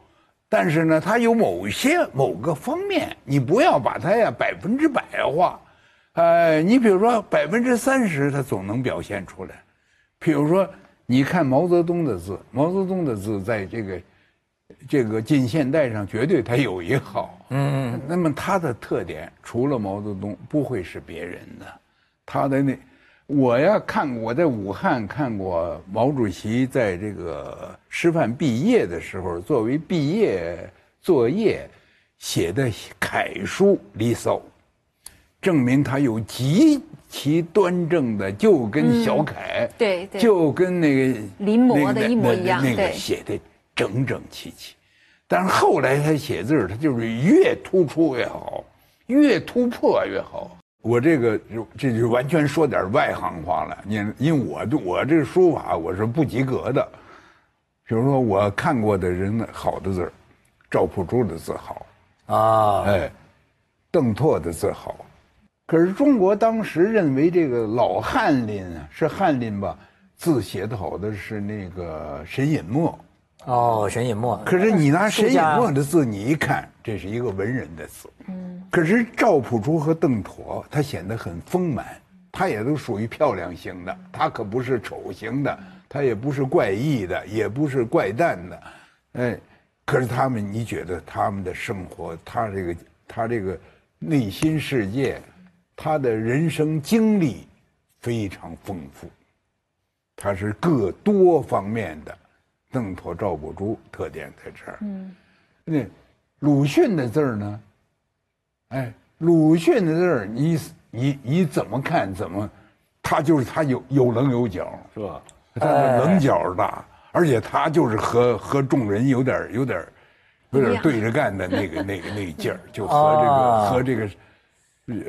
但是呢，它有某些某个方面，你不要把它呀百分之百化。呃，你比如说百分之三十，它总能表现出来。比如说，你看毛泽东的字，毛泽东的字在这个这个近现代上绝对他有一好。嗯嗯。那么他的特点，除了毛泽东，不会是别人的。他的那，我呀看过，我在武汉看过毛主席在这个师范毕业的时候，作为毕业作业写的楷书《离骚》，证明他有极其端正的，就跟小楷，对对就跟那个临摹的一模一样那那个写的整整齐齐。但是后来他写字儿，他就是越突出越好，越突破越好。我这个就这就完全说点外行话了。你因为我对我这个书法我是不及格的。比如说我看过的人的好的字儿，赵朴初的字好，啊，哎，邓拓的字好。可是中国当时认为这个老翰林啊，是翰林吧？字写的好的是那个沈尹默，哦，沈尹默。可是你拿沈尹默的字，你一看，这是一个文人的字。嗯。可是赵朴初和邓妥，他显得很丰满，他也都属于漂亮型的，他可不是丑型的，他也不是怪异的，也不是怪诞的，哎。可是他们，你觉得他们的生活，他这个他这个内心世界，他的人生经历非常丰富，他是各多方面的。邓妥、赵朴初特点在这儿。嗯，那鲁迅的字儿呢？哎，鲁迅的字儿，你你你怎么看？怎么？他就是他有有棱有角，是吧？他的棱角大。而且他就是和和众人有点有点有点对着干的那个那个那劲儿，就和这个和这个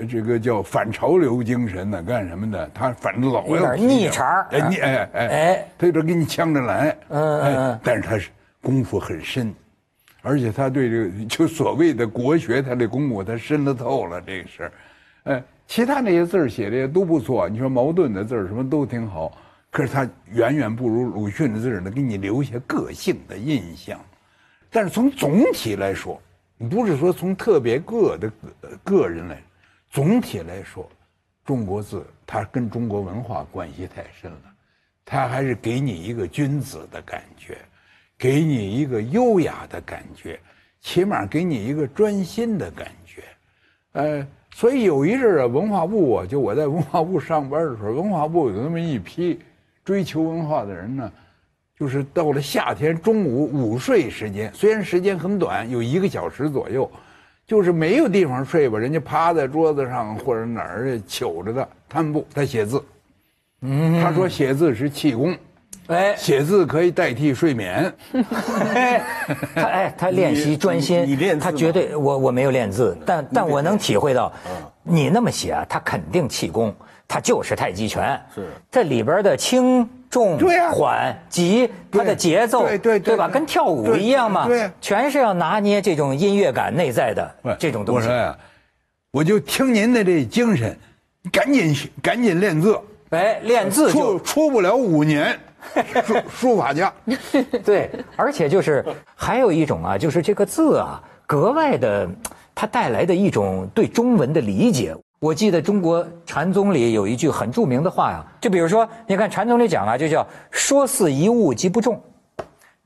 这个叫反潮流精神呢，干什么的？他反正老有点逆茬哎逆哎哎哎，他有点给你呛着来，嗯嗯，但是他是功夫很深，而且他对这个就所谓的国学，他这功夫他深了透了这个事儿，哎，其他那些字儿写的也都不错，你说矛盾的字儿什么都挺好。可是他远远不如鲁迅的字儿呢，给你留下个性的印象。但是从总体来说，不是说从特别个的个人来，总体来说，中国字它跟中国文化关系太深了。它还是给你一个君子的感觉，给你一个优雅的感觉，起码给你一个专心的感觉。呃，所以有一阵儿啊，文化部啊，就我在文化部上班的时候，文化部有那么一批。追求文化的人呢，就是到了夏天中午午睡时间，虽然时间很短，有一个小时左右，就是没有地方睡吧，人家趴在桌子上或者哪儿糗着的摊布，他写字。嗯，他说写字是气功，哎，写字可以代替睡眠。<laughs> 他哎，他练习专心，你练他绝对我我没有练字，但但我能体会到，你那么写啊，他肯定气功。他就是太极拳，是这里边的轻重、缓急，它的节奏，对对对吧？跟跳舞一样嘛，对，全是要拿捏这种音乐感内在的这种东西。我说呀，我就听您的这精神，赶紧赶紧练字，哎，练字出出不了五年，书书法家。<laughs> 对，而且就是还有一种啊，就是这个字啊，格外的，它带来的一种对中文的理解。我记得中国禅宗里有一句很著名的话呀，就比如说，你看禅宗里讲啊，就叫“说似一物即不中”，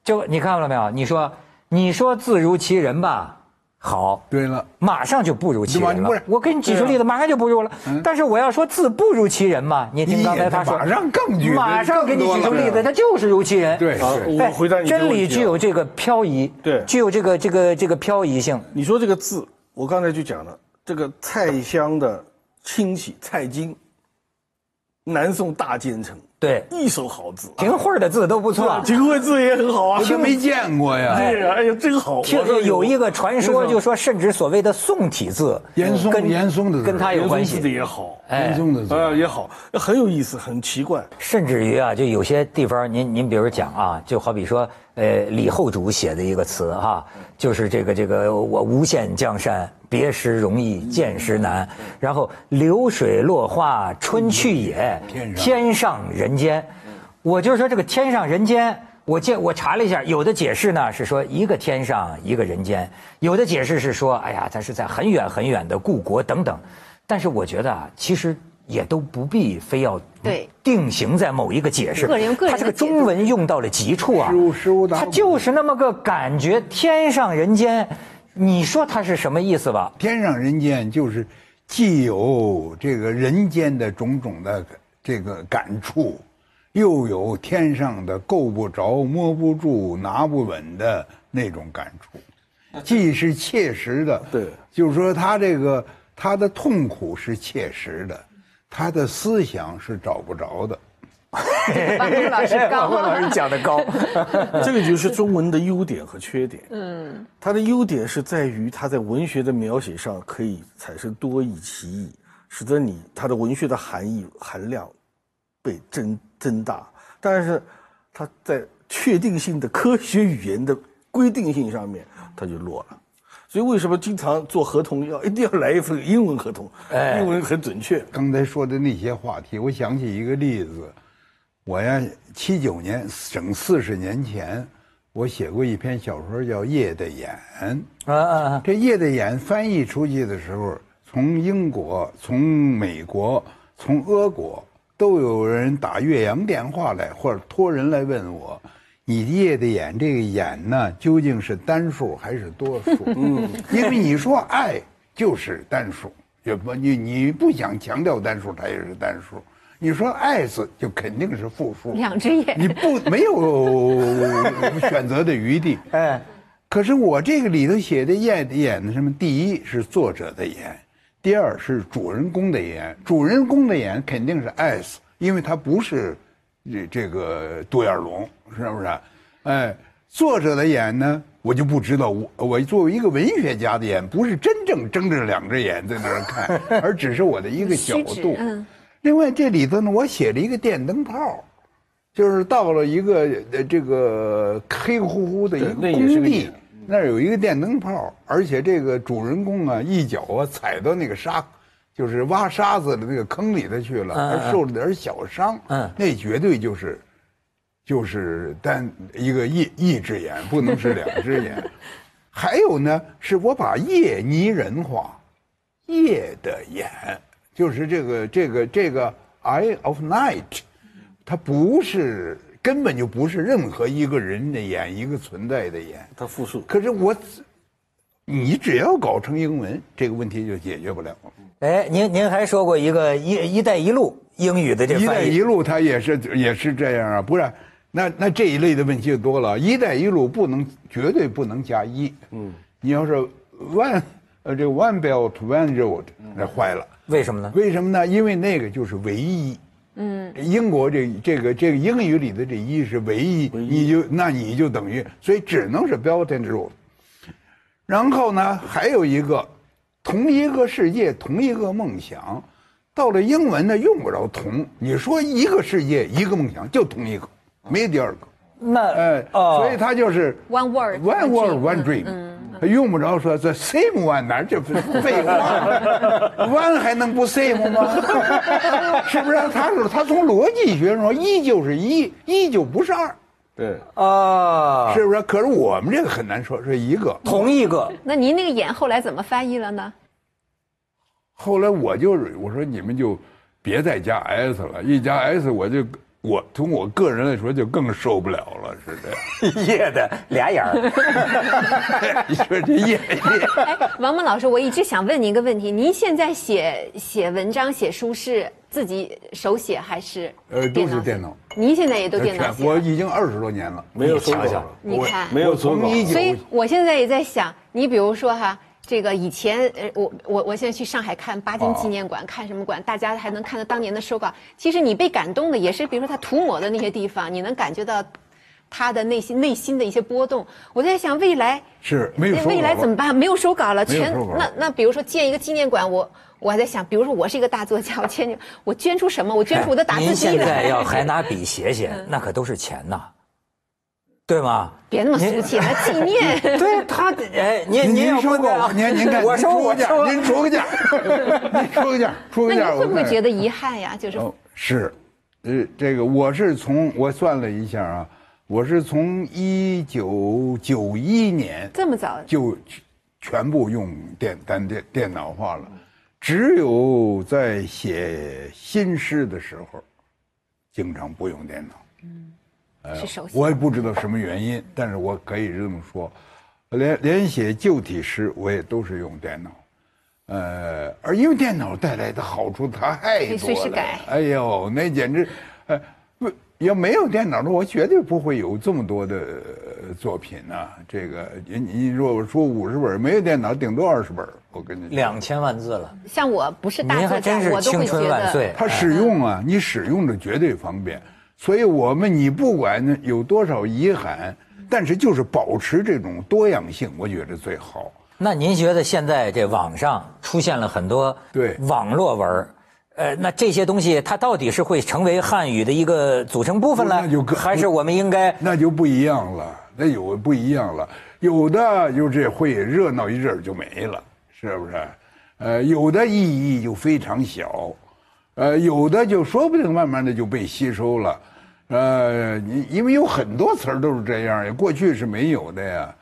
就你看到了没有？你说你说字如其人吧，好，对了，马上就不如其人了。我给你举出例子，马上就不如了。但是我要说字不如其人嘛，你听刚才他说，马上更具，马上给你举出例子，他就是如其人。对，我回答你。真理具有这个漂移，对，具有这个这个这个漂移性。你说这个字，我刚才就讲了。这个蔡襄的亲戚蔡京，南宋大奸臣，对，一手好字，秦桧的字都不错，秦桧字也很好啊，听没见过呀？<laughs> 对呀，哎呀，真好。听说有一个传说，就说甚至所谓的宋体字，严嵩严嵩的字。跟他有关系。的也好，严嵩的字。啊也好，很有意思，很奇怪。甚至于啊，就有些地方，您您比如讲啊，就好比说。呃，李后主写的一个词哈，就是这个这个我无限江山，别时容易见时难。然后流水落花春去也，天上人间。我就是说这个天上人间，我见我查了一下，有的解释呢是说一个天上一个人间，有的解释是说，哎呀，它是在很远很远的故国等等。但是我觉得啊，其实。也都不必非要对定型在某一个解释，他这个中文用到了极处啊，他就是那么个感觉，天上人间，你说他是什么意思吧？天上人间就是既有这个人间的种种的这个感触，又有天上的够不着、摸不住、拿不稳的那种感触，既是切实的，对，就是说他这个他的痛苦是切实的。他的思想是找不着的。<laughs> 王峰老师高，王老师讲的高。这个就是中文的优点和缺点。嗯，它的优点是在于它在文学的描写上可以产生多义歧义，使得你它的文学的含义含量被增增大。但是它在确定性的科学语言的规定性上面，它就弱了。所以为什么经常做合同要一定要来一份英文合同？哎，英文很准确。刚才说的那些话题，我想起一个例子，我呀，七九年整四十年前，我写过一篇小说叫《夜的眼》，啊啊啊！这《夜的眼》翻译出去的时候，从英国、从美国、从俄国都有人打越洋电话来，或者托人来问我：“你的夜的眼这个眼呢，究竟是单数还是多数？”嗯，因为你说爱就是单数，也不你你不想强调单数，它也是单数。你说爱字就肯定是复数，两只眼，你不没有 <laughs> 选择的余地。哎，可是我这个里头写的眼眼的什么？第一是作者的眼，第二是主人公的眼。主人公的眼肯定是 S，因为他不是这这个独眼龙，是不是？哎，作者的眼呢，我就不知道。我我作为一个文学家的眼，不是真正睁着两只眼在那儿看，<laughs> 而只是我的一个角度。嗯。另外这里头呢，我写了一个电灯泡，就是到了一个呃这个黑乎乎的一个工地，那儿有一个电灯泡，而且这个主人公啊一脚啊踩到那个沙，就是挖沙子的那个坑里头去了，嗯嗯还受了点小伤，嗯那绝对就是，就是单一个一一只眼，不能是两只眼。<laughs> 还有呢，是我把夜拟人化，夜的眼，就是这个这个这个 eye of night，它不是根本就不是任何一个人的眼，一个存在的眼。它复数。可是我，你只要搞成英文，这个问题就解决不了。哎，您您还说过一个“一一带一路”英语的这一带，一路它也是也是这样啊，不是？那那这一类的问题就多了。一带一路不能绝对不能加一，嗯，你要是 one 呃这个 one belt one road 那坏了。为什么呢？为什么呢？因为那个就是唯一。嗯，英国这这个这个英语里的这一是唯一，你就那你就等于，所以只能是 Belt and Road。然后呢，还有一个，同一个世界，同一个梦想，到了英文呢用不着同，你说一个世界一个梦想就同一个，没第二个。那哎，哦所以他就是 One word, one word, dream one dream，他用不着说这 same one 哪儿这废话，one 还能不 same 吗？<laughs> 是不是？他说他从逻辑学上说一就是一，一就不是二，对，啊，是不是？可是我们这个很难说是一个。同一个那您那个眼后来怎么翻译了呢？后来我就是我说你们就别再加 s 了，一加 s 我就我从我个人来说就更受不了了，是这样。<laughs> 夜的俩眼儿，<laughs> 你说这夜夜。哎，王蒙老师，我一直想问您一个问题：您现在写写文章、写书是自己手写还是呃，都是电脑？您现在也都电脑写？我已经二十多年了，没有手稿想想了，你看，没有我手稿。所以我现在也在想，你比如说哈，这个以前呃，我我我现在去上海看巴金纪念馆，看什么馆，大家还能看到当年的手稿。其实你被感动的也是，比如说他涂抹的那些地方，你能感觉到他的内心内心的一些波动。我在想未来。是没有未来怎么办？没有手稿了，全那那比如说建一个纪念馆，我我还在想，比如说我是一个大作家，我捐我捐出什么？我捐出我的打字您机来。现在要还拿笔写写，那可都是钱呐，对吗？别那么俗气，来纪念。对他，哎，您您要说过您您看，我说我价，说，您出个价，您出个价，出个价，那你会不会觉得？得遗憾呀？就是哦，是，呃，这个我是从我算了一下啊，我是从一九九一年这么早，就全部用电单电电脑化了，只有在写新诗的时候，经常不用电脑。是手写。我也不知道什么原因，但是我可以这么说，连连写旧体诗我也都是用电脑，呃，而因为电脑带来的好处太可以多了。随时改，哎呦，那简直，呃，不要没有电脑的，我绝对不会有这么多的呃作品呢、这个你你如果说五十本，没有电脑顶多二十本，我跟你。两千万字了，像我不是大作家还真，是青我都会觉得春万岁。它使用啊，你使用的绝对方便，所以我们你不管有多少遗憾，但是就是保持这种多样性，我觉得最好。那您觉得现在这网上出现了很多对网络文儿呃，那这些东西它到底是会成为汉语的一个组成部分了那就，更还是我们应该那就不一样了，那有不一样了，有的就这会热闹一阵儿就没了，是不是？呃，有的意义就非常小，呃，有的就说不定慢慢的就被吸收了，呃，你因为有很多词儿都是这样呀，过去是没有的呀，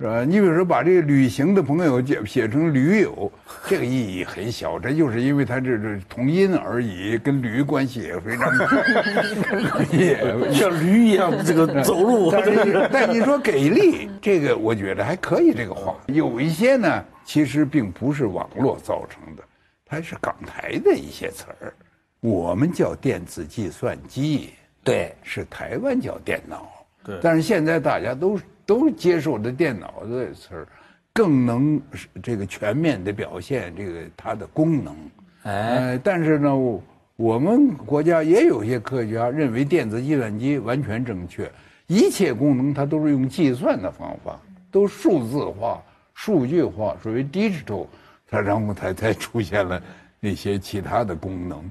是吧？你比如说把这个旅行的朋友写写成驴友，这个意义很小，这就是因为它这是同音而已，跟驴关系也非常 <laughs> 也 <laughs> 像驴一样这个走路，但是但你说给力，这个我觉得还可以。这个话有一些呢，其实并不是网络造成的，它是港台的一些词儿。我们叫电子计算机，对，是台湾叫电脑。对但是现在大家都都接受的电脑这词儿，更能这个全面的表现这个它的功能。哎，呃，但是呢，我我们国家也有些科学家认为电子计算机完全正确，一切功能它都是用计算的方法，都数字化、数据化，属于 digital，它然后才才出现了那些其他的功能。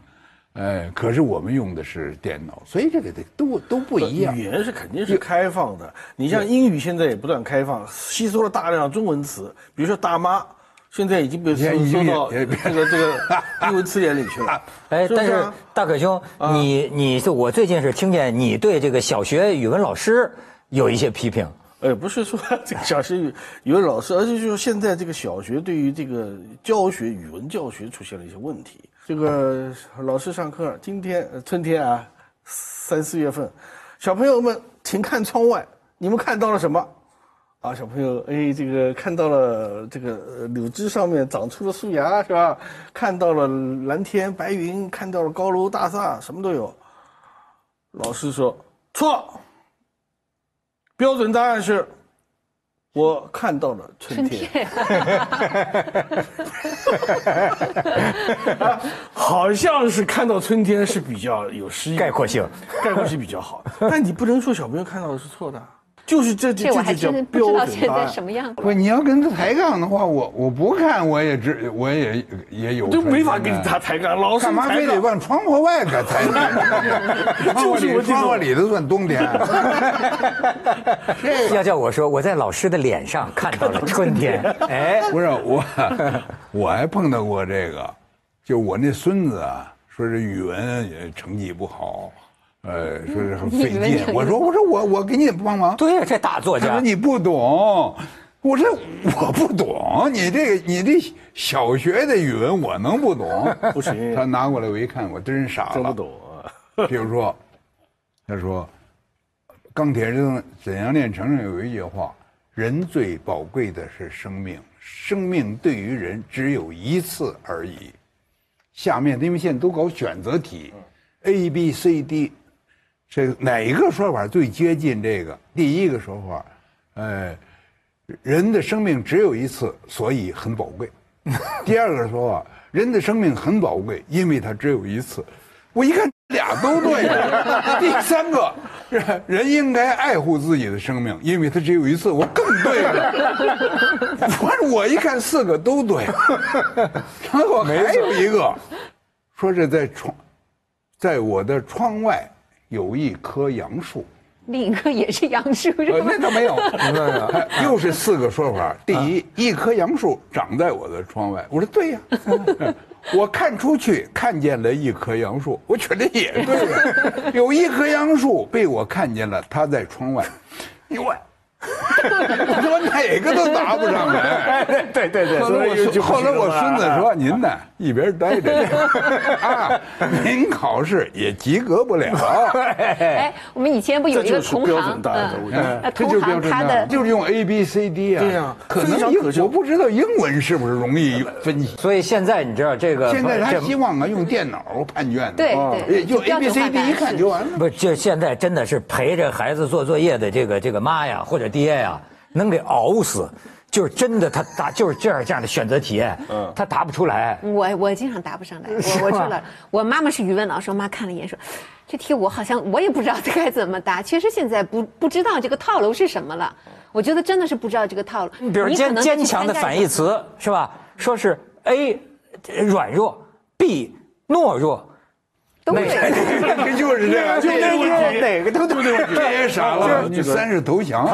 哎，可是我们用的是电脑，所以这个得都都不一样语。言是肯定是开放的。你像英语现在也不断开放，吸收了大量中文词，比如说大妈，现在已经被收到也这个这个 <laughs> 英文词典里去了。哎，但是大可兄，你你是我最近是听见你对这个小学语文老师有一些批评。哎，不是说这个小学语语文老师，而是说现在这个小学对于这个教学语文教学出现了一些问题。这个老师上课，今天春天啊，三四月份，小朋友们请看窗外，你们看到了什么？啊，小朋友，哎，这个看到了这个柳枝上面长出了树芽，是吧？看到了蓝天白云，看到了高楼大厦，什么都有。老师说错，标准答案是，我看到了春天。好像是看到春天是比较有诗意，概括性，概括性比较好。但你不能说小朋友看到的是错的，就是这这这我还就叫真不知标道现在准答案。什么样子。不，你要跟他抬杠的话，我我不看，我也知我也也有就没法跟他抬杠，老是干嘛非得。往窗户外可抬呢？窗户里就是我窗户里头算冬天。<laughs> 要叫我说，我在老师的脸上看到了春天。哎，<laughs> 不是我，我还碰到过这个，就我那孙子啊，说是语文也成绩不好，呃，说是很 <laughs> 费劲。我说我说我我给你帮忙。对呀，这大作家他说，你不懂，我说我不懂，你这个你这小学的语文我能不懂？<laughs> 不行他拿过来我一看，我真傻了。真不懂啊！比如说，<laughs> 他说，《钢铁人怎样炼成》上有一句话：“人最宝贵的是生命，生命对于人只有一次而已。”下面因为现在都搞选择题，A、B、C、D，这哪一个说法最接近这个？第一个说法，呃，人的生命只有一次，所以很宝贵。<laughs> 第二个说法，人的生命很宝贵，因为它只有一次。我一看俩都对。<laughs> 第三个，人人应该爱护自己的生命，因为它只有一次。我更对了。<laughs> 反正我一看四个都对，然后还有一个，说是在窗，在我的窗外有一棵杨树。另一棵也是杨树，是呃，吧那？倒没有，还 <laughs> 又是四个说法。第一，一棵杨树长在我的窗外。我说对呀，<laughs> 我看出去看见了一棵杨树，我觉得也对呀。有一棵杨树被我看见了，它在窗外。你我，<laughs> 我说哪个都答不上来。<laughs> 对对对后来我孙后来我孙子说：“您呢，一边待着去 <laughs> 啊，您考试也及格不了。”哎，我们以前不有一个同行标准，答案的我觉得呃，这同就是标准答案行他的就是用 A B C D 啊。对呀可能我不知道英文是不是容易分析。所以现在你知道这个现在他希望啊用电脑判卷呢，对啊对就 A B C D 一看就完了。不，这现在真的是陪着孩子做作业的这个这个妈呀或者爹呀，能给熬死。就是真的，他答就是这样这样的选择题，嗯，他答不出来。我我经常答不上来，<laughs> 我我说了，我妈妈是语文老师，我妈看了一眼说，这题我好像我也不知道该怎么答。确实现在不不知道这个套路是什么了，我觉得真的是不知道这个套路。比如坚坚强的反义词是吧？说是 A 软弱，B 懦弱，都对。<laughs> 这就是这样，就这个哪个都 <laughs> <laughs> 对。这也傻了。你三是投降，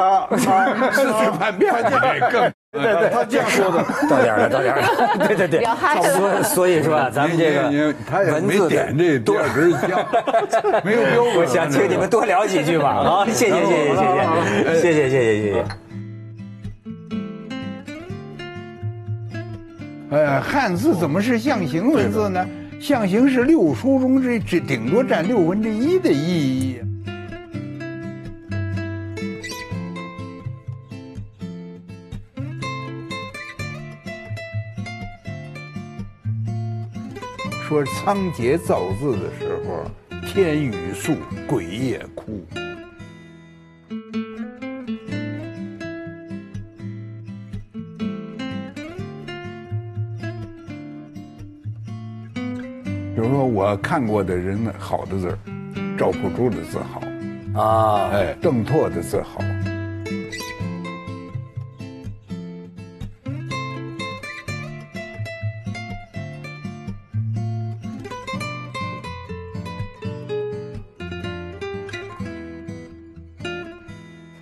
四是叛变，你这更。对对，他这样说的。到点儿了，到点儿了，对对对，所以所以说啊，咱们这个他也没文字点这第二根香，没有标准。我想请你们多聊几句嘛，啊，谢谢谢谢谢谢谢谢谢谢谢谢。呃，汉字怎么是象形文字呢？象形是六书中这这顶多占六分之一的意义。说仓颉造字的时候，天雨粟，鬼夜哭。说我看过的人的好的字儿，赵朴初的字好，啊，哎，邓拓的字好。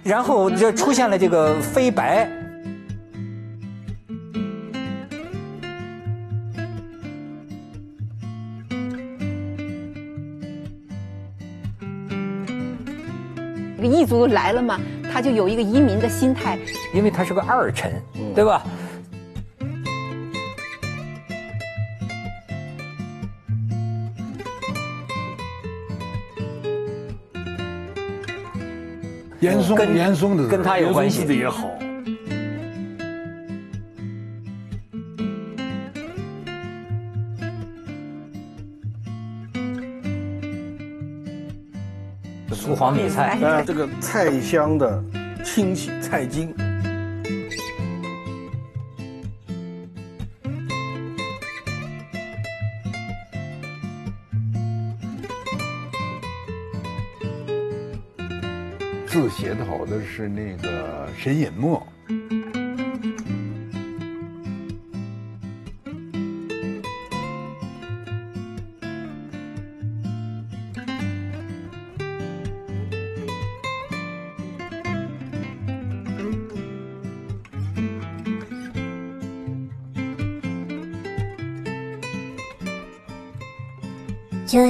然后就出现了这个飞白，族来了嘛，他就有一个移民的心态，因为他是个二臣，对吧？严嵩，跟严嵩的跟他有关系。的也好，黄米菜，呃，这个菜香的清洗菜精，字写的好的是那个沈尹默。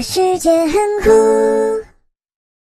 世界很酷。